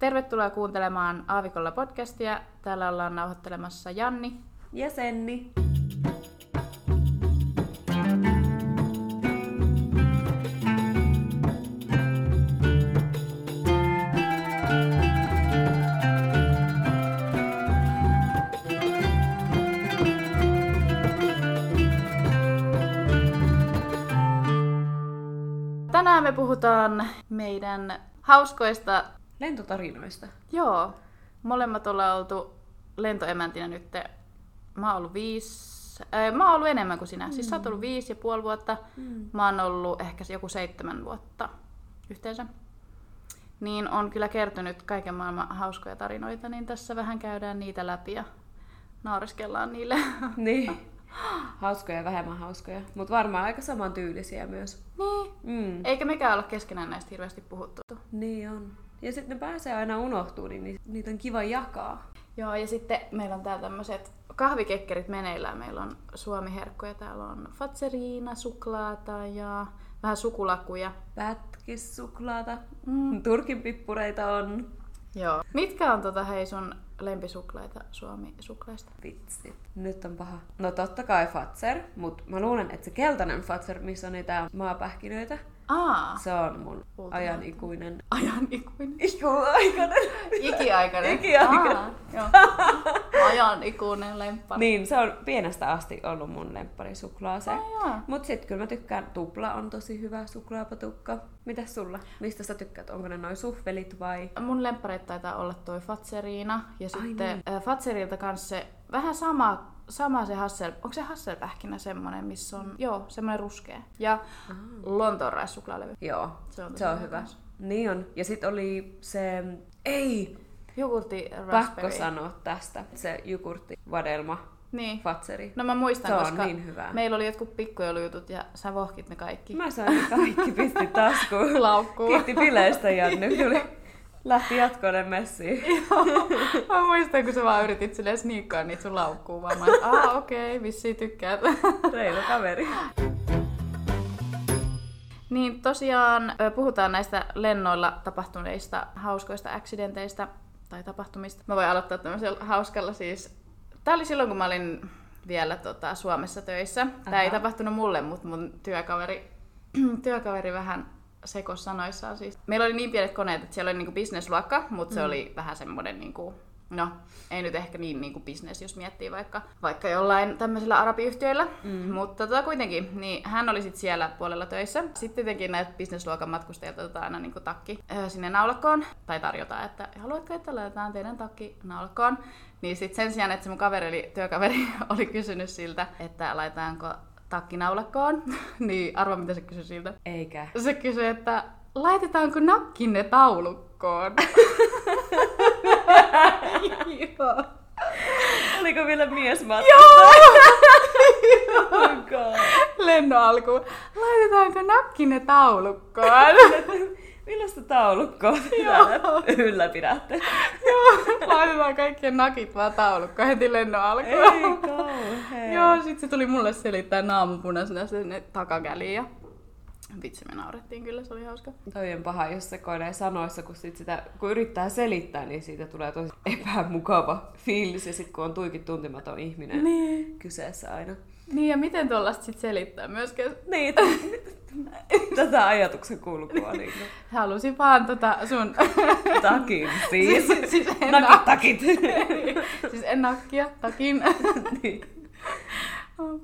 Tervetuloa kuuntelemaan Aavikolla podcastia. Täällä ollaan nauhoittelemassa Janni. Ja Senni. Tänään me puhutaan meidän hauskoista... Lentotarinoista. Joo, molemmat ollaan oltu lentoemäntinä nyt. Mä oon ollut viisi... Äh, mä oon ollut enemmän kuin sinä. Mm. Siis sä oot ollut viisi ja puoli vuotta. Mm. Mä oon ollut ehkä joku seitsemän vuotta yhteensä. Niin on kyllä kertynyt kaiken maailman hauskoja tarinoita, niin tässä vähän käydään niitä läpi ja naureskellaan niille. Niin. Hauskoja ja vähemmän hauskoja. Mutta varmaan aika saman tyylisiä myös. Niin. Mm. Eikä mekään olla keskenään näistä hirveästi puhuttu. Niin on. Ja sitten ne pääsee aina unohtuu, niin niitä on kiva jakaa. Joo, ja sitten meillä on täällä tämmöiset kahvikekkerit meneillään. Meillä on suomiherkkuja, täällä on fatseriina, suklaata ja vähän sukulakuja. Pätkissuklaata, mm. turkin pippureita on. Joo. Mitkä on tota hei sun lempisuklaita Suomi-suklaista? Vitsi, nyt on paha. No totta kai Fatser, mutta mä luulen, että se keltainen Fatser, missä on niitä maapähkinöitä, Aa. Se on mun ajan ikuinen. Ajan ikuinen? Ikiaikainen. Ikiaikainen. Ikiaikainen. ajan ikuinen lemppari. Niin, se on pienestä asti ollut mun lemppari suklaa se. Mut sit kyllä mä tykkään, tupla on tosi hyvä suklaapatukka. Mitäs sulla? Mistä sä tykkäät? Onko ne noin suhvelit vai? Mun lemppareita taitaa olla toi Fatseriina. Ja Ai sitten niin. Fatserilta kanssa se vähän sama sama se Hassel, onko se Hasselpähkinä semmonen, missä on, joo, semmonen ruskea. Ja ah. Lontoon suklaalevy. Joo, se on, se on hyvä. Kanssa. Niin on. Ja sitten oli se, ei, Jogurtti raspberry. Pakko sanoa tästä, se jogurtti vadelma. Niin. Fatseri. No mä muistan, se koska on niin hyvä. meillä oli jotkut pikkujoulujutut ja sä vohkit ne kaikki. Mä sain ne kaikki, pisti taskuun. Laukkuun. Kiitti bileistä Janne. Lähti jatkoille messiin. Joo. Mä muistan, kun sä vaan yritit silleen sniikkaa niitä sun laukkuun. Vaan mä ah okei, okay, vissiin tykkäät. Reilu kaveri. Niin tosiaan puhutaan näistä lennoilla tapahtuneista hauskoista accidenteista tai tapahtumista. Mä voin aloittaa tämmöisellä hauskalla siis. Tää oli silloin, kun mä olin vielä tota, Suomessa töissä. Tää Aha. ei tapahtunut mulle, mutta mun työkaveri, työkaveri vähän sekos sanoissaan siis. Meillä oli niin pienet koneet, että siellä oli niinku bisnesluokka, mutta se mm. oli vähän semmoinen niinku, no, ei nyt ehkä niin niinku business, jos miettii vaikka, vaikka jollain tämmöisellä arabiyhtiöillä, mm. mutta tota kuitenkin, niin hän oli sitten siellä puolella töissä. Sitten tietenkin näitä bisnesluokan matkustajat otetaan aina niinku takki äh, sinne naulakkoon, tai tarjotaan, että haluatko, että laitetaan teidän takki naulakkoon. Niin sitten sen sijaan, että se mun kaveri, eli työkaveri, oli kysynyt siltä, että laitetaanko takkinaulakkoon, niin arva mitä se kysyi siltä. Eikä. Se kysyi, että laitetaanko nakkinne taulukkoon? Joo. Oliko vielä mies Joo! oh Lenno alku. Laitetaanko nakkinne taulukkoon? Millaista taulukkoa täällä ylläpidätte? Joo, laitetaan kaikkien nakit vaan taulukkoon heti lennon alkuun. Ei kauhean. Joo, sit se tuli mulle selittää naamupunaisena sinne takakäliin ja Vitsi, me naurettiin kyllä, se oli hauska. Toi on paha, jos se koinee sanoissa, kun, sit sitä, kun yrittää selittää, niin siitä tulee tosi epämukava fiilis. Ja sitten kun on tuikin tuntematon ihminen niin. kyseessä aina. Niin, ja miten tuollaista sitten selittää myöskään? Niin, tätä ajatuksen kulkua. Niin. Halusin vaan tota sun... Takin, siis. siis, siis en Nakit, takit. siis en nakkia, takin. niin.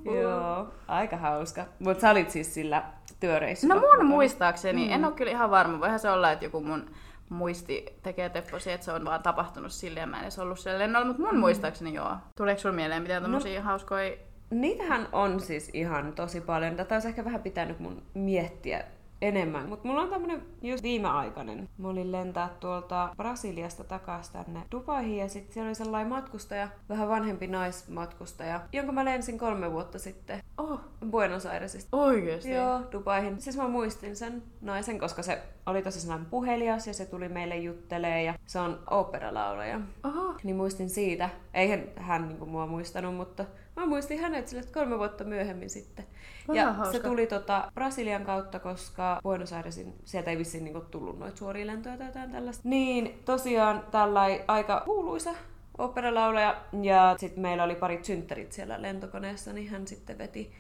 Joo, aika hauska. Mutta sä olit siis sillä työreissulla. No mun mukana. muistaakseni, mm. en ole kyllä ihan varma. Voihan se olla, että joku mun muisti tekee tepposi, että se on vaan tapahtunut silleen ja mä en edes ollut siellä lennolla, mutta mun mm. muistaakseni joo. Tuleeko sulla mieleen mitään tommosia no, hauskoja Niitähän on siis ihan tosi paljon. Tätä olisi ehkä vähän pitänyt mun miettiä enemmän. Mutta mulla on tämmönen just viimeaikainen. Mä olin lentää tuolta Brasiliasta takaisin tänne Dubaihin ja sitten siellä oli sellainen matkustaja, vähän vanhempi naismatkustaja, jonka mä lensin kolme vuotta sitten. Oh. Buenos Airesista. Oikeesti? Joo, Dubaihin. Siis mä muistin sen naisen, koska se oli tosi sellainen puhelias ja se tuli meille juttelee ja se on oopperalaulaja. Oho. Niin muistin siitä. Eihän hän niin kuin, mua muistanut, mutta mä muistin hänet sille kolme vuotta myöhemmin sitten. Vähän ja hauska. se tuli tota Brasilian kautta, koska Buenos Airesin, sieltä ei vissiin niinku tullut noita suoria lentoja tai jotain tällaista. Niin tosiaan tällainen aika kuuluisa operalaulaja. Ja sitten meillä oli pari synttärit siellä lentokoneessa, niin hän sitten veti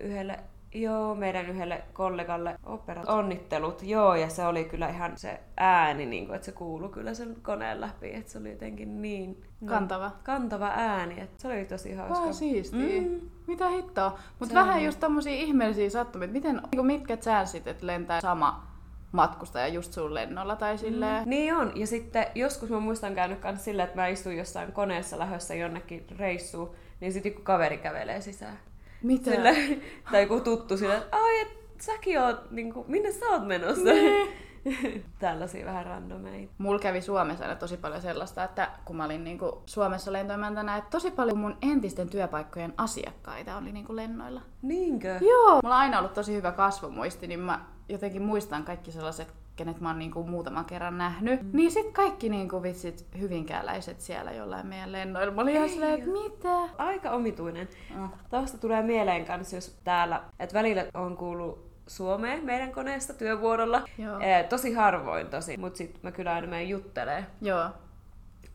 yhdelle Joo, meidän yhdelle kollegalle operat. Onnittelut, joo, ja se oli kyllä ihan se ääni, niin kuin, että se kuului kyllä sen koneen läpi, että se oli jotenkin niin no, Kantava. kantava ääni, että se oli tosi hauska. Vaan siistiä. Mm. Mm. Mitä hittoa. Mutta vähän on. just tommosia ihmeellisiä sattumia, miten, niinku mitkä chanssit, että lentää sama matkustaja just sun lennolla tai silleen. Niin on. Ja sitten joskus mä muistan käynyt kans silleen, että mä istuin jossain koneessa lähdössä jonnekin reissuun, niin sitten joku kaveri kävelee sisään. Mitä? Sille, tai joku tuttu sille, että ai, et säkin oot, niin kuin, minne sä oot menossa? Niin. Tällaisia vähän randomeita. Mulla kävi Suomessa aina tosi paljon sellaista, että kun mä olin niinku Suomessa lentoimäntänä, että tosi paljon mun entisten työpaikkojen asiakkaita oli niinku lennoilla. Niinkö? Joo! Mulla on aina ollut tosi hyvä kasvomuisti, niin mä jotenkin muistan kaikki sellaiset, kenet mä oon niinku muutaman kerran nähnyt. Mm. Niin sit kaikki niinku vitsit hyvinkääläiset siellä jollain meidän lennoilla. Mä olin ihan silleen, että mitä? Aika omituinen. Mm. Tuosta tulee mieleen kanssa, jos täällä, että välillä on kuullut Suomeen meidän koneesta työvuorolla. Joo. Ee, tosi harvoin tosi, mutta sitten mä kyllä aina menen juttelee. Joo.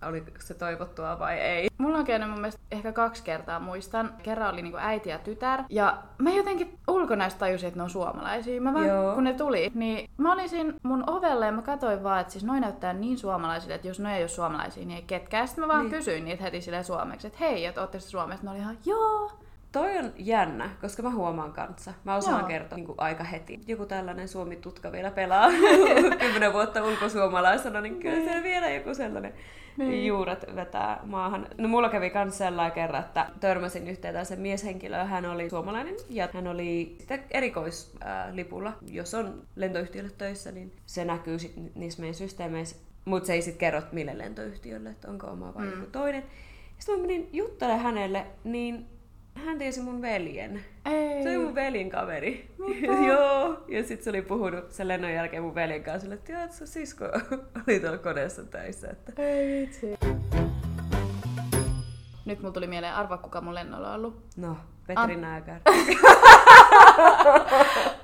Oliko se toivottua vai ei. Mulla on käynyt mun mielestä ehkä kaksi kertaa muistan. Kerran oli niinku äiti ja tytär. Ja mä jotenkin ulkonäöstä tajusin, että ne on suomalaisia. Mä vaan, Joo. kun ne tuli, niin mä olisin mun ovelle ja mä katsoin vaan, että siis noin näyttää niin suomalaisille, että jos ne ei ole suomalaisia, niin ei ketkään. Sitten mä vaan Niin. kysyin niitä heti silleen suomeksi, että hei, että ootteko te Suomesta? Ne oli ihan, joo. Toi on jännä, koska mä huomaan kanssa. Mä osaan Joo. kertoa niin aika heti. Joku tällainen Suomi-tutka vielä pelaa kymmenen vuotta ulkosuomalaisena, niin kyllä se vielä joku sellainen Niin. juuret vetää maahan. No mulla kävi kans sellainen kerran, että törmäsin yhteen tällaisen mieshenkilöön. Hän oli suomalainen ja hän oli erikoislipulla. Jos on lentoyhtiölle töissä, niin se näkyy sitten niissä meidän systeemeissä. Mutta se ei sitten kerro, mille lentoyhtiölle, että onko oma vai Mm. joku toinen. Sitten mä menin juttelemaan hänelle, niin hän tiesi mun veljen. Ei. Se oli mun veljen kaveri. Joo. Ja sitten se oli puhunut sen lennon jälkeen mun veljen kanssa, että joo, että sun sisko oli tuolla koneessa töissä. Että... Ei vitsi. Nyt mulla tuli mieleen, arva kuka mun lennolla on ollut. No, Petri An- Nääkär.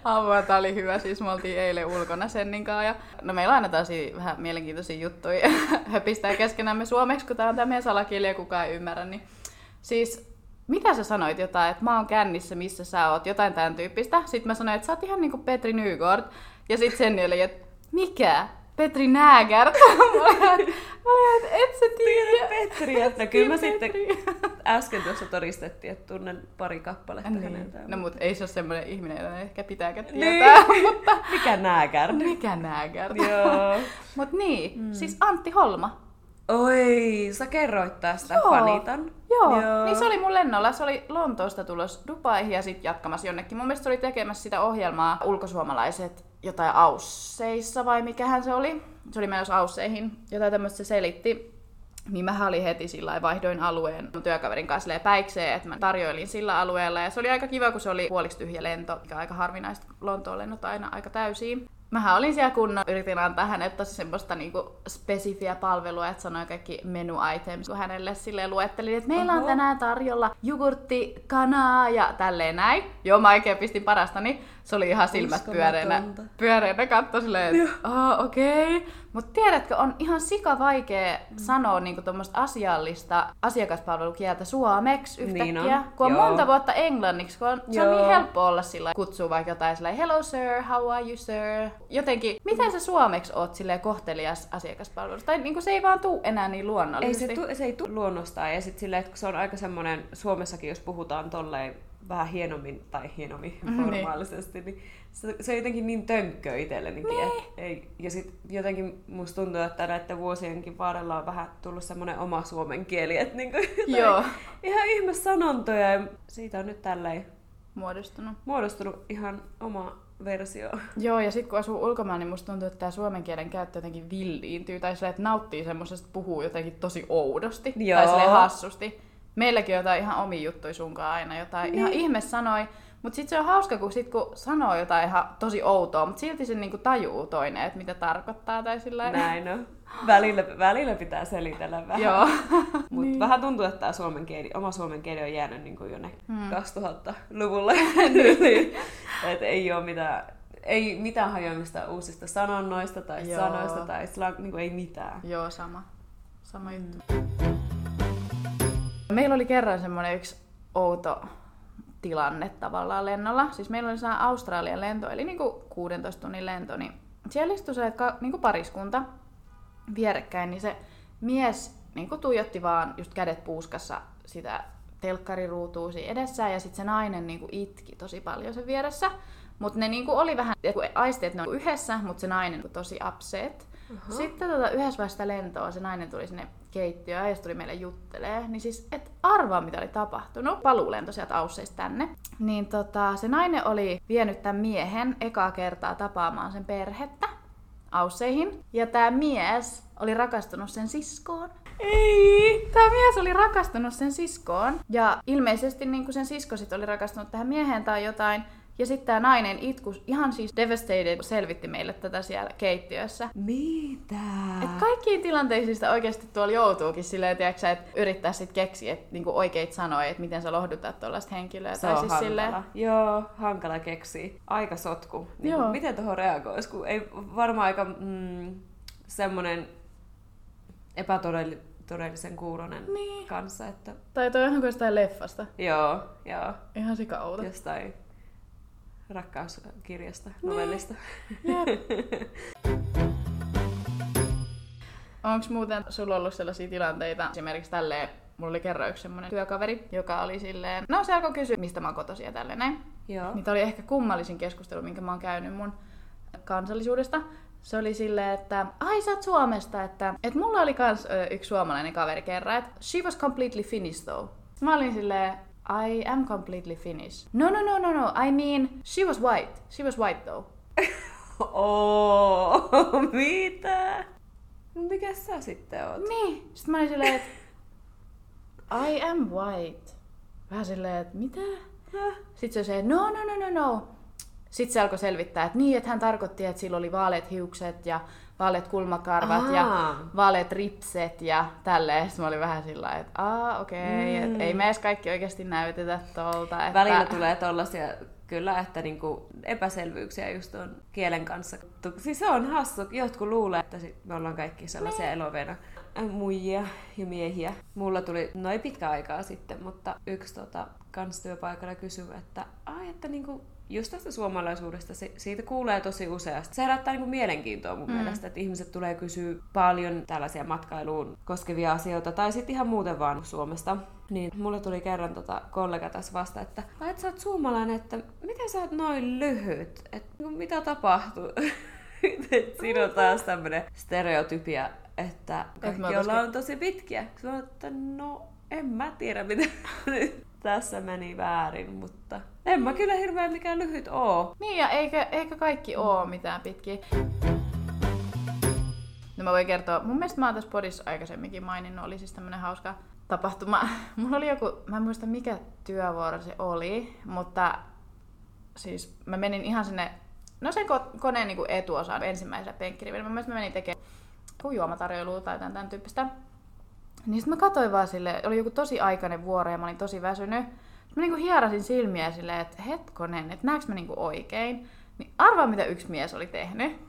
Apua, tää oli hyvä. Siis me oltiin eilen ulkona Sennin kanssa. Ja... No meillä on aina tosi vähän mielenkiintoisia juttuja. Höpistää keskenämme suomeksi, kun tää on tää meidän salakieli ja kukaan ei ymmärrä. Niin... Siis mitä sä sanoit jotain, että mä oon kännissä, missä sä oot, jotain tämän tyyppistä. Sitten mä sanoin, että sä oot ihan niinku Petri Nygård. Ja sitten sen oli, että mikä? Petri Näägert. mä olin, että et sä tiedä. Petri, että kyllä mä sitten äsken tuossa todistettiin, että tunnen pari kappaletta Niin. häneltä. No mut ei se ole semmoinen ihminen, jota ehkä pitääkään Niin. tietää, mutta Mikä Nääkär? mikä Näägert? Joo. Mut niin, mm. siis Antti Holma. Oi, sä kerroit tästä, Joo. fanitan. Joo, Joo, niin se oli mun lennolla. Se oli Lontoosta tulos Dubaihin ja sitten jatkamassa jonnekin. Mun mielestä se oli tekemässä sitä ohjelmaa ulkosuomalaiset jotain Ausseissa vai mikähän se oli. Se oli menossa Ausseihin, jotain tämmöistä se selitti. Niin mä olin heti sillä lailla, vaihdoin alueen mun työkaverin kanssa päikseen, että mä tarjoilin sillä alueella. Ja se oli aika kiva, kun se oli puoliksi tyhjä lento, mikä on aika harvinaista. Lontoon lennot aina aika täysiin. Mähän olin siellä kunnon, yritin antaa hänelle tosi semmoista niinku spesifiä palvelua, että sanoin kaikki menu items, kun hänelle sille luettelin, että meillä on Oho. tänään tarjolla jogurtti, kanaa ja tälleen näin. Joo, mä oikein pistin parasta, niin se oli ihan silmät pyöreänä, pyöreänä katto silleen, että oh, okei. Okay. Mutta tiedätkö, on ihan sika vaikea mm. sanoa niinku tuommoista asiallista asiakaspalvelukieltä suomeksi yhtäkkiä. Niin on, kun on joo. monta vuotta englanniksi, kun on, se on niin helppo olla sillä kutsua vaikka jotain sillä hello sir, how are you sir? Jotenkin, miten sä suomeksi oot silleen kohtelias asiakaspalvelussa? Tai niinku se ei vaan tuu enää niin Ei luonnollisesti. se, tu, se ei tule luonnostaan ja sitten silleen, että kun se on aika semmoinen, Suomessakin jos puhutaan tolleen vähän hienommin tai hienommin Mm, niin. niin se, se on jotenkin niin tönkkö itsellenikin. Niin. Et, ei, ja sitten jotenkin musta tuntuu, että näiden vuosienkin varrella on vähän tullut semmoinen oma suomen kieli, että niinku, Joo. ihan ihme sanontoja ja siitä on nyt tälleen Muodostunut. muodostunut ihan oma versio. Joo, ja sitten kun asuu ulkomailla, niin musta tuntuu, että tämä suomen kielen käyttö jotenkin villiintyy, tai silleen, että nauttii semmoisesta, puhuu jotenkin tosi oudosti, Joo. tai hassusti. Meilläkin on jotain ihan omia juttuja sunkaan aina, jotain Niin. ihan ihme sanoi, Mutta sitten se on hauska, kun, sit, kun sanoo jotain ihan tosi outoa, mutta silti se niinku tajuu toinen, että mitä tarkoittaa tai sillä Näin on. Välillä, välillä pitää selitellä vähän. Joo. Mutta Niin. vähän tuntuu, että tämä suomen kieli, oma suomen kieli on jäänyt niin kuin jonne Hmm. hmm. 2000-luvulle. Niin, että ei ole mitään, ei mitään hajoamista uusista sanonnoista tai Joo. Sanoista tai slang, niin ei mitään. Joo, sama. Sama juttu. Meillä oli kerran semmoinen yksi outo tilanne tavallaan lennolla. Siis meillä oli sellainen Australian lento, eli niinku 16 tunnin lento, niin siellä istui se ka- niinku pariskunta vierekkäin, niin se mies niinku tuijotti vaan just kädet puuskassa sitä telkkariruutua edessään, ja sitten se nainen niinku itki tosi paljon sen vieressä. Mutta ne niinku oli vähän, että että ne on yhdessä, mutta se nainen tosi upset. Aha. Sitten tota, yhdessä vaiheessa lentoa se nainen tuli sinne keittiöön ja tuli meille juttelee. Niin siis et arvaa mitä oli tapahtunut. Paluulento sieltä Ausseista tänne. Niin tota, se nainen oli vienyt tämän miehen ekaa kertaa tapaamaan sen perhettä Ausseihin. Ja tämä mies oli rakastunut sen siskoon. Ei! Tämä mies oli rakastunut sen siskoon. Ja ilmeisesti niin sen sisko sit oli rakastunut tähän mieheen tai jotain. Ja sitten tämä nainen itku, ihan siis devastated, selvitti meille tätä siellä keittiössä. Mitä? Et kaikkiin tilanteisiin sitä oikeasti tuolla joutuukin silleen, tiiäksä, että yrittää sit keksiä et, niinku oikeit sanoja, että miten sä lohdutat tuollaista henkilöä. Se tai on siis hankala. silleen, Joo, hankala keksiä. Aika sotku. Niin Joo. kuin, miten tuohon reagoisi, kun ei varmaan aika mm, semmoinen epätodellisen kuulonen Niin. kanssa, että tai toi on ihan kuin jostain leffasta. joo, joo, Ihan sikauta. jostain rakkauskirjasta, novellista. Onko muuten sulla ollut sellaisia tilanteita, esimerkiksi tälleen, mulla oli kerran yksi semmonen työkaveri, joka oli silleen, no se alkoi kysyä, mistä mä oon kotoisin ja tälleen näin. joo. Niin oli ehkä kummallisin keskustelu, minkä mä oon käynyt mun kansallisuudesta. Se oli silleen, että ai sä oot Suomesta, että, että mulla oli kans ö, yksi suomalainen kaveri kerran, että she was completely Finnish though. Mä olin silleen, I am completely Finnish. No, no, no, no, no, I mean, she was white. She was white though. Oo, mitä? No mikä sä sitten oot? Niin. Sitten mä olin silleen, että I am white. Vähän silleen, että mitä? Häh? Sitten se oli se, no, no, no, no, no. Sitten se alkoi selvittää, että niin, että hän tarkoitti, että sillä oli vaaleat hiukset ja vaaleat kulmakarvat ja Aa. vaaleat ripset ja tälleen. Sitten mä olin vähän sillä lailla, että aa, okei, okay, Mm. ei me edes kaikki oikeasti näytetä tolta. Että... Välillä tulee tollasia kyllä, että niinku epäselvyyksiä just tuon kielen kanssa. Siis se on hassu, jotkut luulee, että sit me ollaan kaikki sellaisia Niin. eloveena äh, muijia ja miehiä. Mulla tuli, no ei pitkä aikaa sitten, mutta yksi tota, kans työpaikalla kysyi, että ai, että niinku, just tästä suomalaisuudesta, siitä kuulee tosi useasti. Se herättää niinku mielenkiintoa mun Mm. mielestä, että ihmiset tulee kysyä paljon tällaisia matkailuun koskevia asioita, tai sitten ihan muuten vaan Suomesta. Niin mulle tuli kerran tota kollega tässä vasta, että ai, et sä oot suomalainen, että miten sä oot noin lyhyt? Et niinku, mitä tapahtuu? Et Siinä on taas tämmönen stereotypia, että kaikki oon ollaan tosi pitkiä. Oon, että no en mä tiedä mitä nyt tässä meni väärin, mutta en mä kyllä hirveän mikään lyhyt oo. Niin, ja eikä, eikä kaikki oo mitään pitkiä. No mä voin kertoa, mun mielestä mä oon tässä podissa aikaisemminkin maininnut, oli siis tämmönen hauska tapahtuma. Mulla oli joku, mä en muista mikä työvuoro se oli, mutta siis mä menin ihan sinne, no sen ko- koneen niin etuosaan ensimmäisellä penkkirivillä. Mä mielestä mä menin tekemään juomatarjoilua tai tämän, tämän tyyppistä. Niin sit mä katsoin vaan sille, oli joku tosi aikainen vuoro ja mä olin tosi väsynyt. Mä niinku hierasin silmiä silleen, että hetkonen, että näekö mä niinku oikein. Niin arvaa mitä yksi mies oli tehnyt.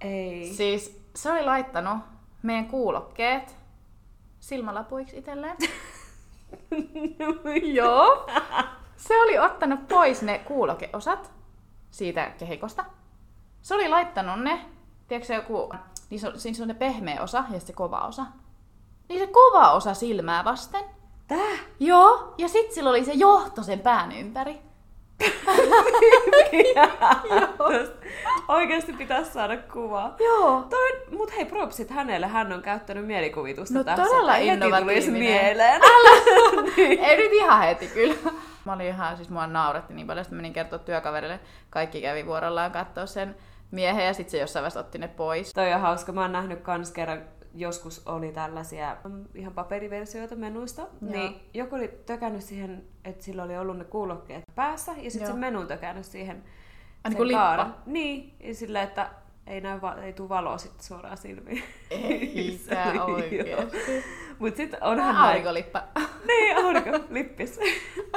Ei. Siis se oli laittanut meidän kuulokkeet silmälapuiksi itselleen. Joo. Se oli ottanut pois ne kuulokeosat siitä kehikosta. Se oli laittanut ne, tiedätkö joku, niin se on, siis on ne pehmeä osa ja se kova osa. Niin se kova osa silmää vasten. Täh? Joo, ja sitten sillä oli se johto sen pään ympäri. Oikeasti pitäisi saada kuvaa. Joo. Toi, mut hei, propsit hänelle. Hän on käyttänyt mielikuvitusta No tässä. todella innovatiivinen. mieleen. Ei nyt ihan heti kyllä. Mä olin ihan, siis mua nauretti niin paljon, että menin kertoa työkaverille. Kaikki kävi vuorollaan katsoa sen miehen ja sitten se jossain vaiheessa otti ne pois. Toi on hauska. Mä oon nähnyt kans kerran joskus oli tällaisia mm, ihan paperiversioita menuista, Joo. niin joku oli tökännyt siihen, että sillä oli ollut ne kuulokkeet päässä, ja sitten se menu tökännyt siihen Ai, sen niin kaaran. Niin, ja sillä, että ei, näy va- ei tule valoa sitten suoraan silmiin. Eikä Joo. oikeesti. Mut sit onhan näin. Aurinkolippa. Niin, aurinkolippis.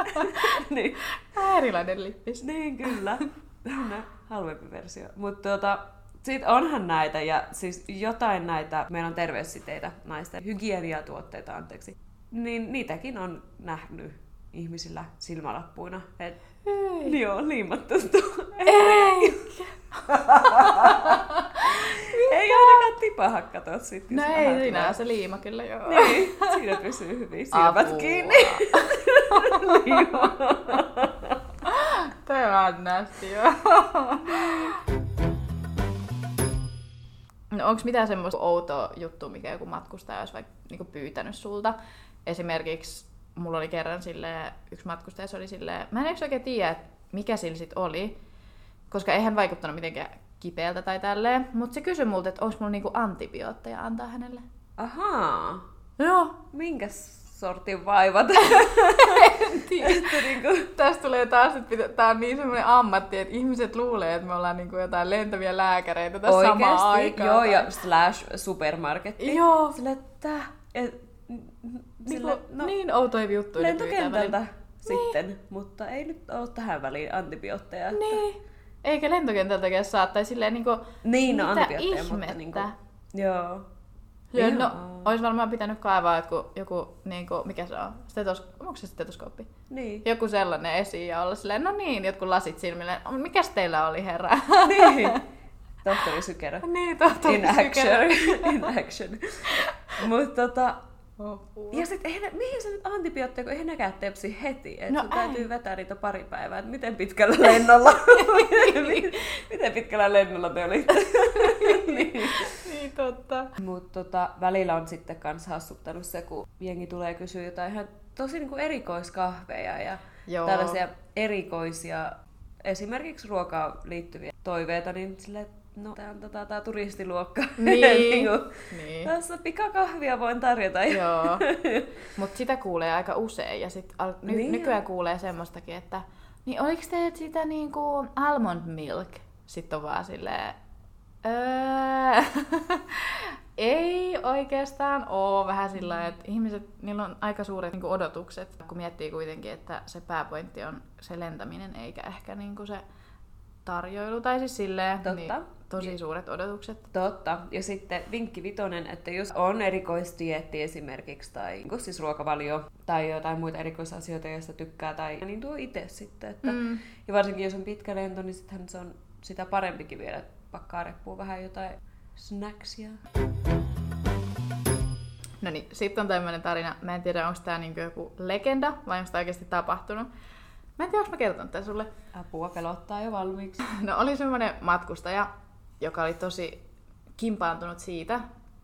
niin. Vähän erilainen lippis. Niin, kyllä. Tämmönen halvempi versio. Mutta tota, sit onhan näitä, ja siis jotain näitä, meillä on terveyssiteitä naisten hygieniatuotteita, anteeksi. Niin niitäkin on nähnyt ihmisillä silmälappuina. Et, Ei. joo, liimattu tuo. Ei. Ei ainakaan tipaha kato sit. jos No ei, siinä on se liima kyllä joo. Niin, siinä pysyy hyvin silmät Apua. kiinni. Joo. Tämä on nästi joo. No onks mitään semmoista outoa juttua, mikä joku matkustaja olisi vaikka niinku pyytänyt sulta? Esimerkiksi mulla oli kerran sille yksi matkustaja, se oli silleen, mä en oikein tiedä, mikä sillä sit oli, koska eihän vaikuttanut mitenkään kipeältä tai tälleen, mutta se kysyi multa, että onko mulla niinku antibiootteja antaa hänelle. Ahaa. Joo, Minkäs sortin vaivat? että niinku... Tästä tulee taas, että pitä, tää on niin semmoinen ammatti, että ihmiset luulee, että me ollaan niinku jotain lentäviä lääkäreitä tässä samaan aikaan. Joo, ja slash supermarketti. Joo. Sillä, että... Et, Niinku, sillä, no, niin outoja juttuja lentokentältä välillä. sitten, mutta ei nyt ole tähän väliin antibiootteja. Että... Niin. Eikä lentokentältäkään saa, tai silleen niinku, Niin, no mitä antibiootteja, ihmettä. mutta niinku... Joo. Joo, no, ois varmaan pitänyt kaivaa joku, joku niinku, mikä se on, Stetos, onko se stetoskooppi? Niin. Joku sellainen esiin ja olla silleen, no niin, jotkut lasit silmille. Mikäs teillä oli, herra? niin. Tohtori Sykerä. niin, tohtori In action. In action. Mutta tota, Apua. ja sit eihän, ne- mihin sä nyt antibiootteja, kun eihän nekään tepsi heti. Et No sun täytyy vetää niitä pari päivää, että miten pitkällä lennolla, miten pitkällä lennolla te olitte. niin. niin totta. Mutta tota, välillä on sitten kans hassuttanut se, kun jengi tulee kysyä jotain ihan tosi niinku erikoiskahveja ja Joo. tällaisia erikoisia, esimerkiksi ruokaan liittyviä toiveita, niin silleen, että no tää on tota, tää turistiluokka. Niin. niinku, Niin. tässä pikakahvia voin tarjota. Joo. Mutta sitä kuulee aika usein ja sit al- ny- Niin. nykyään kuulee semmoistakin, että niin oliks teet sitä niinku almond milk? Sitten on vaan silleen, öö, ei oikeastaan oo vähän sillä että ihmiset, niillä on aika suuret niinku odotukset, kun miettii kuitenkin, että se pääpointti on se lentäminen eikä ehkä niinku se tarjoilu, tai siis silleen, Totta. niin tosi suuret odotukset. Totta. Ja sitten vinkki vitonen, että jos on erikoistietti esimerkiksi, tai niin siis ruokavalio, tai jotain muita erikoisasioita, joista tykkää, tai niin tuo itse sitten. Että, Mm. Ja varsinkin jos on pitkä lento, niin sittenhän se on sitä parempikin viedä pakkaa reppuun vähän jotain snacksia. No niin, sitten on tämmöinen tarina. Mä en tiedä, onko tämä niinku joku legenda vai onko tämä oikeasti tapahtunut. Mä en tiedä, onko mä kertonut tämän sulle. Apua pelottaa jo valmiiksi. No oli semmoinen matkustaja, joka oli tosi kimpaantunut siitä,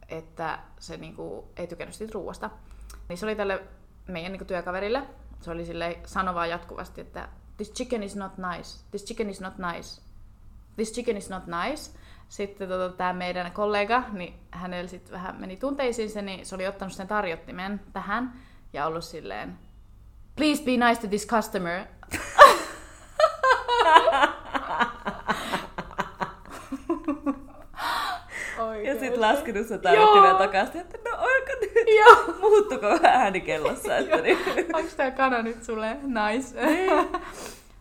että se niinku ei tykännyt siitä ruoasta. Niin se oli tälle meidän niinku työkaverille, se oli sille sanovaa jatkuvasti, että this chicken is not nice, this chicken is not nice, this chicken is not nice. Sitten tota, tämä meidän kollega, niin hänellä sitten vähän meni tunteisiinsa, niin se oli ottanut sen tarjottimen tähän ja ollut silleen, please be nice to this customer. Ja sitten laskenut se tarjottimen takaisin, että no onko nyt? Joo. Muuttuko ääni kellossa? Että niin. Onko tämä kana nyt sulle nice?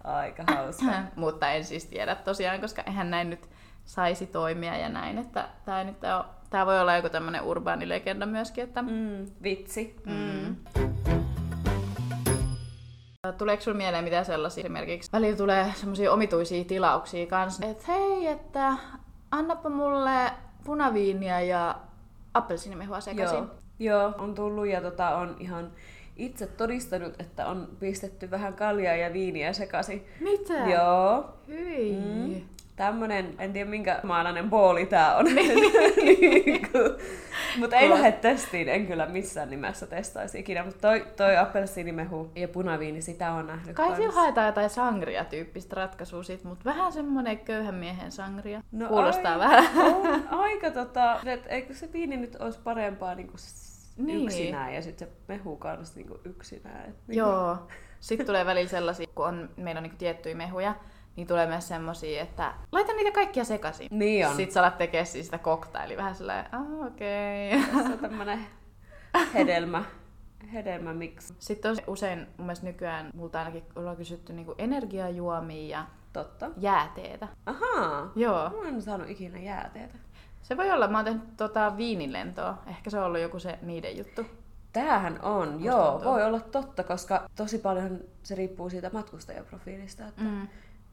Aika hauska. Mutta en siis tiedä tosiaan, koska eihän näin nyt saisi toimia ja näin, että tämä nyt on, tää voi olla joku tämmöinen urbaani legenda myöskin, että Mm, vitsi. Mm. Tuleeko sinulle mieleen mitä sellaisia esimerkiksi? Välillä tulee semmoisia omituisia tilauksia kanssa, että hei, että annapa mulle punaviinia ja appelsiinimehua sekaisin. Joo. Joo, on tullut ja tota, on ihan itse todistanut, että on pistetty vähän kaljaa ja viiniä sekaisin. Mitä? Joo. Hyi. Mm. Tämmönen, en tiedä minkä maalainen booli tää on. niinku. Mutta ei lähde testiin, en kyllä missään nimessä testaisi ikinä. Mutta toi, toi appelsiinimehu ja punaviini, sitä on nähnyt Kai sillä haetaan jotain sangria-tyyppistä ratkaisua sit, mutta vähän semmonen köyhän miehen sangria. No Kuulostaa ai- vähän. On aika tota, että eikö se viini nyt olisi parempaa niinku Niin. yksinään ja sitten se mehu kanssa niinku yksinään. Et niinku- Joo. Sitten tulee välillä sellaisia, kun on, meillä on niinku tiettyjä mehuja, niin tulee myös semmosia, että laita niitä kaikkia sekaisin. Niin on. Sitten sä alat tekee siis sitä koktaili vähän sellainen, ah okei. Okay. Se on tämmönen hedelmä, hedelmä miksi. Sitten on usein mun mielestä nykyään multa ainakin ollaan kysytty niinku energiajuomia ja Totta. jääteetä. Ahaa. Joo. Mä en saanut ikinä jääteetä. Se voi olla, mä oon tehnyt tota viinilentoa. Ehkä se on ollut joku se niiden juttu. Tämähän on, joo, tuntuu. voi olla totta, koska tosi paljon se riippuu siitä matkustajaprofiilista. Että Mm.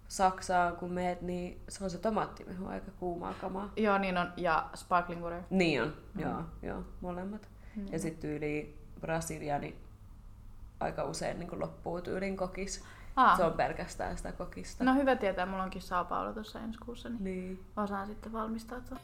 Saksaan kun meet, niin se on se tomaattimehu aika kuumaa kamaa. Joo, niin on. Ja sparkling water. Niin on, mm. joo, joo, molemmat. Mm. Ja sitten tyyli Brasilia, niin aika usein niin loppuu tyylin kokis. Ah. Se on pelkästään sitä kokista. No hyvä tietää, mulla onkin Sao Paulo tuossa ensi kuussa, niin Niin. osaan sitten valmistautua.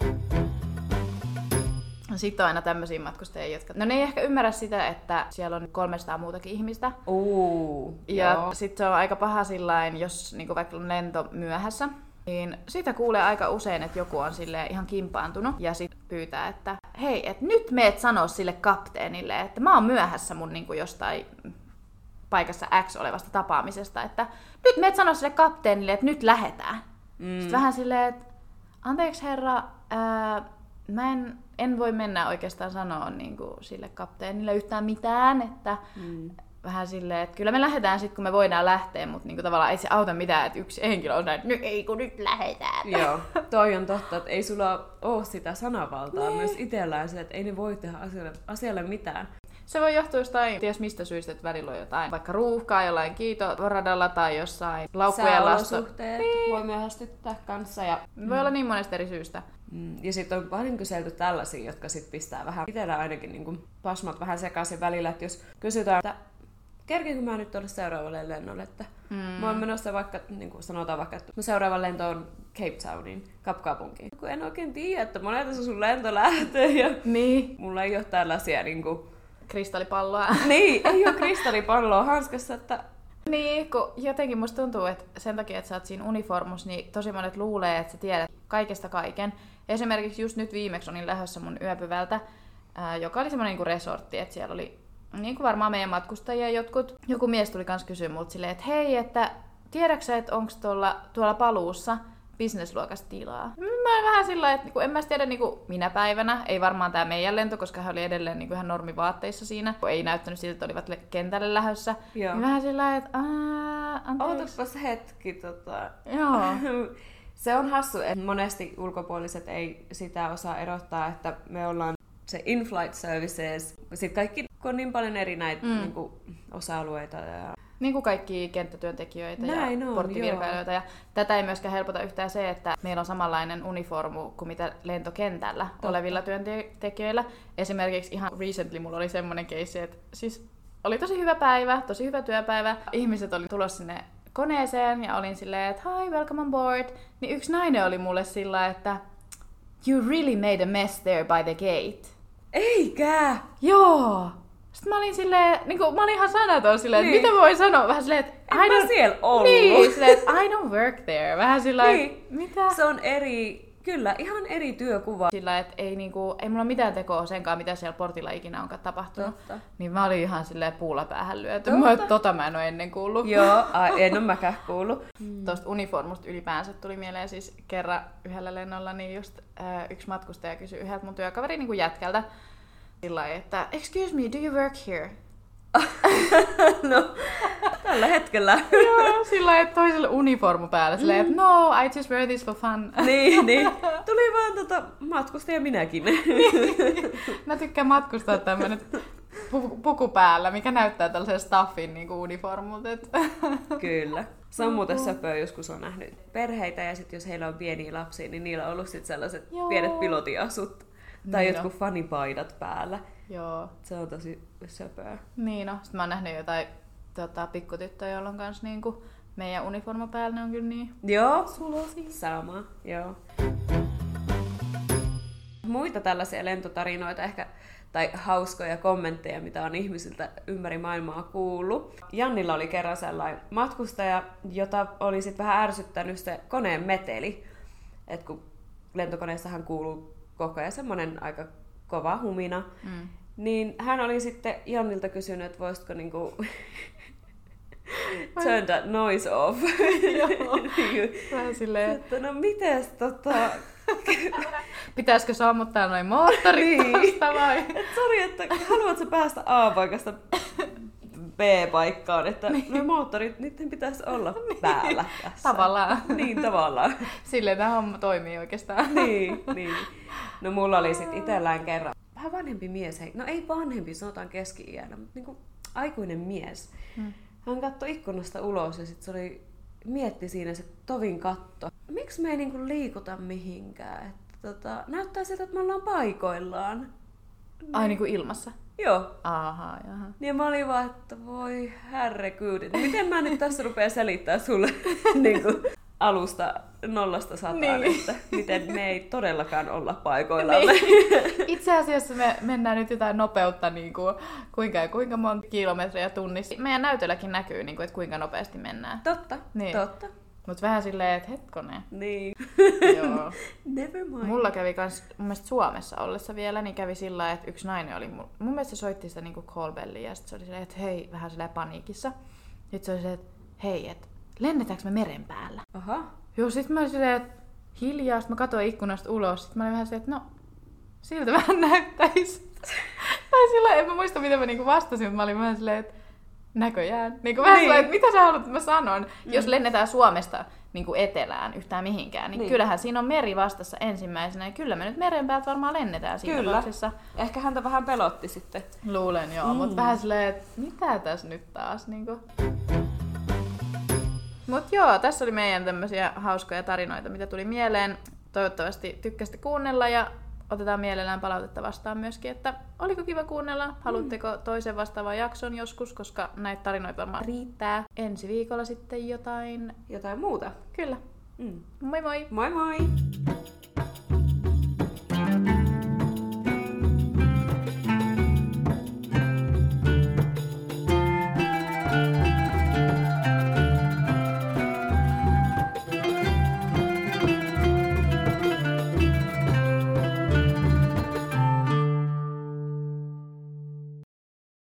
No Sitten on aina tämmöisiä matkustajia, jotka... No ne ei ehkä ymmärrä sitä, että siellä on 300 muutakin ihmistä. Uu, Ja sitten se on aika paha sillain, jos niinku vaikka on lento myöhässä, niin sitä kuulee aika usein, että joku on sille ihan kimpaantunut ja sitten pyytää, että hei, että nyt meet sanoa sille kapteenille, että mä oon myöhässä mun niinku jostain paikassa X olevasta tapaamisesta, että nyt meet sanoa sille kapteenille, että nyt lähetään. Mm. Sitten vähän silleen, että anteeksi herra, ää, mä en, en voi mennä oikeastaan sanoa niin kuin, sille kapteenille yhtään mitään, että mm. vähän silleen, että kyllä me lähdetään sitten, kun me voidaan lähteä, mutta niin kuin, tavallaan ei se auta mitään, että yksi henkilö on näin, että nyt ei kun nyt lähdetään. Joo, toi on totta, että ei sulla ole sitä sanavaltaa niin. myös itsellään sille, että ei ne voi tehdä asialle, asialle mitään. Se voi johtua jostain, ties mistä syystä, että välillä on jotain, vaikka ruuhkaa jollain kiitoradalla tai jossain laukkujen lasto. Sääolosuhteet niin. voi myöhästyttää kanssa. Ja, Voi olla niin monesta eri syystä. Mm, ja sitten on paljon kyselty tällaisia, jotka sit pistää vähän, itsellä ainakin niin kuin pasmat vähän sekaisin välillä, että jos kysytään, että kerkinkö mä nyt tuolle seuraavalle lennolle, että mm. mä oon menossa vaikka, niin kuin sanotaan vaikka, että mun seuraava lento on Cape Towniin, kapkaupunkiin. Kun en oikein tiedä, että monelta se sun lento lähtee ja Niin. mulla ei ole tällaisia niin kuin, Kristallipalloa. niin, ei ole kristallipalloa hanskassa, että Niin, kun jotenkin musta tuntuu, että sen takia, että sä oot siinä uniformus, niin tosi monet luulee, että sä tiedät kaikesta kaiken. Esimerkiksi just nyt viimeksi olin lähdössä mun yöpyvältä, ää, joka oli semmoinen niin resortti, että siellä oli niin kuin varmaan meidän matkustajia jotkut. Joku mies tuli kans kysyä multa silleen, että hei, että tiedätkö että onko tuolla, tuolla paluussa businessluokasta tilaa. Mä olin vähän sillä että niinku, en mä tiedä niinku, minä päivänä, ei varmaan tämä meidän lento, koska hän oli edelleen niinku, ihan normivaatteissa siinä. Ei näyttänyt siltä, että olivat le- kentälle lähdössä. Joo. Niin vähän sillä että aah. Ootapas hetki, tota... Joo. Se on hassu, että monesti ulkopuoliset ei sitä osaa erottaa, että me ollaan se in-flight services, sitten kaikki, on niin paljon eri näitä mm. niin kuin, osa-alueita ja Niin kuin kaikki kenttätyöntekijöitä Näin ja on, porttivirkailijoita. Ja tätä ei myöskään helpota yhtään se, että meillä on samanlainen uniformu kuin mitä lentokentällä Totta. olevilla työntekijöillä. Esimerkiksi ihan recently mulla oli semmoinen case, että siis oli tosi hyvä päivä, tosi hyvä työpäivä. Ihmiset oli tulossa sinne koneeseen ja olin silleen, että hi, welcome on board. Niin yksi nainen oli mulle sillä, että you really made a mess there by the gate. Eikä! Joo! Sitten mä olin silleen, niin kuin, mä olin ihan sanaton silleen, Niin. että mitä voi sanoa? Vähän silleen, että En mä don't- siellä ollut. Niin, silleen, että I don't work there. Vähän sillä Niin. mitä? Se on eri, kyllä, ihan eri työkuva. Sillä, että ei, niinku, ei mulla mitään tekoa senkaan, mitä siellä portilla ikinä onkaan tapahtunut. Totta. Niin mä olin ihan silleen puulla päähän lyöty. Totta. Mä, tota mä en ole ennen kuullut. Joo, ai, en ole mäkään kuullut. Tuosta uniformusta ylipäänsä tuli mieleen siis kerran yhdellä lennolla, niin just äh, yksi matkustaja kysyi yhdeltä mun työkaveri niin jätkältä sillä että excuse me, do you work here? No, tällä hetkellä. Joo, sillä että toiselle uniformu päällä. Silleen, että no, I just wear this for fun. niin, niin. Tuli vaan tota matkustaja minäkin. Mä tykkään matkustaa tämmönen pu- puku päällä, mikä näyttää tällaisen staffin niin uniformut. Et. Kyllä. On muuten söpöä, joskus on nähnyt perheitä ja sitten jos heillä on pieniä lapsia, niin niillä on ollut sit sellaiset Joo. pienet pilotiasut tai Niin jotkut fanipaidat päällä. Joo. Se on tosi söpöä. Niin no. Sitten mä oon nähnyt jotain tota, pikkutyttöjä, joilla on kans niinku Meidän uniforma päällä on kyllä niin Joo, sulosia. sama, joo. Muita tällaisia lentotarinoita ehkä, tai hauskoja kommentteja, mitä on ihmisiltä ympäri maailmaa kuullut. Jannilla oli kerran sellainen matkustaja, jota oli sitten vähän ärsyttänyt se koneen meteli. Et kun lentokoneessahan kuuluu koko ajan semmoinen aika kova humina, Mm. Niin hän oli sitten Jannilta kysynyt, että voisitko niinku turn that noise off. Joo. Niin, Vähän silleen, että no mites tota... pitäisikö sammuttaa noin moottorit Niin. vai? Et sori, että haluatko päästä A-paikasta B-paikkaan, että niin. no moottorit, niiden pitäisi olla päällä tässä. Tavallaan. Niin, tavallaan. Silleen tämä homma toimii oikeastaan. niin, niin. No mulla oli sit itellään kerran vähän vanhempi mies, hei. no ei vanhempi, sanotaan keski-iällä, mutta niinku aikuinen mies. Hmm. Hän katsoi ikkunasta ulos ja sitten se oli, mietti siinä se tovin katto. Miksi me ei niinku liikuta mihinkään? Että tota, näyttää siltä, että me ollaan paikoillaan. Ai niin kuin ilmassa? Joo. Aha, jaha. Niin mä olin vaan, että voi herrekuudit, miten mä nyt tässä rupean selittää sulle niin kuin alusta nollasta sataan, Niin. että miten me ei todellakaan olla paikoillamme. Niin. Itse asiassa me mennään nyt jotain nopeutta, niin kuin, kuinka ja kuinka monta kilometriä tunnissa. Meidän näytölläkin näkyy, niin kuin, että kuinka nopeasti mennään. Totta, Niin. totta. Mutta vähän silleen, että hetkonen. Niin. Joo. Never mind. Mulla kävi kans, mun mielestä Suomessa ollessa vielä, niin kävi sillä että yksi nainen oli, mun, mun mielestä se soitti sitä niinku callbellia, ja sit se oli silleen, että hei, vähän silleen paniikissa. Sitten se oli silleen, että hei, että lennetäänkö me meren päällä? Aha. Joo, sit mä olin silleen, että hiljaa, sit mä katsoin ikkunasta ulos, sit mä olin vähän silleen, että no, siltä vähän näyttäisi. tai silloin, en mä muista mitä mä niinku vastasin, mutta mä olin vähän silleen, että näköjään. Niinku vähän Niin. silleen, että mitä sä haluat, että mä sanon. Mm. Jos lennetään Suomesta niin kuin etelään yhtään mihinkään, niin, niin Niin. kyllähän siinä on meri vastassa ensimmäisenä. Ja kyllä me nyt meren päältä varmaan lennetään siinä Kyllä. tapauksessa. Ehkä häntä vähän pelotti sitten. Luulen joo, mm. Mutta vähän silleen, että mitä tässä nyt taas niinku. Mut joo, tässä oli meidän tämmöisiä hauskoja tarinoita, mitä tuli mieleen. Toivottavasti tykkäsitte kuunnella ja otetaan mielellään palautetta vastaan myöskin, että oliko kiva kuunnella, haluatteko toisen vastaavan jakson joskus, koska näitä tarinoita varmaan riittää. Ensi viikolla sitten jotain. Jotain muuta. Kyllä. Mm. Moi moi! Moi moi!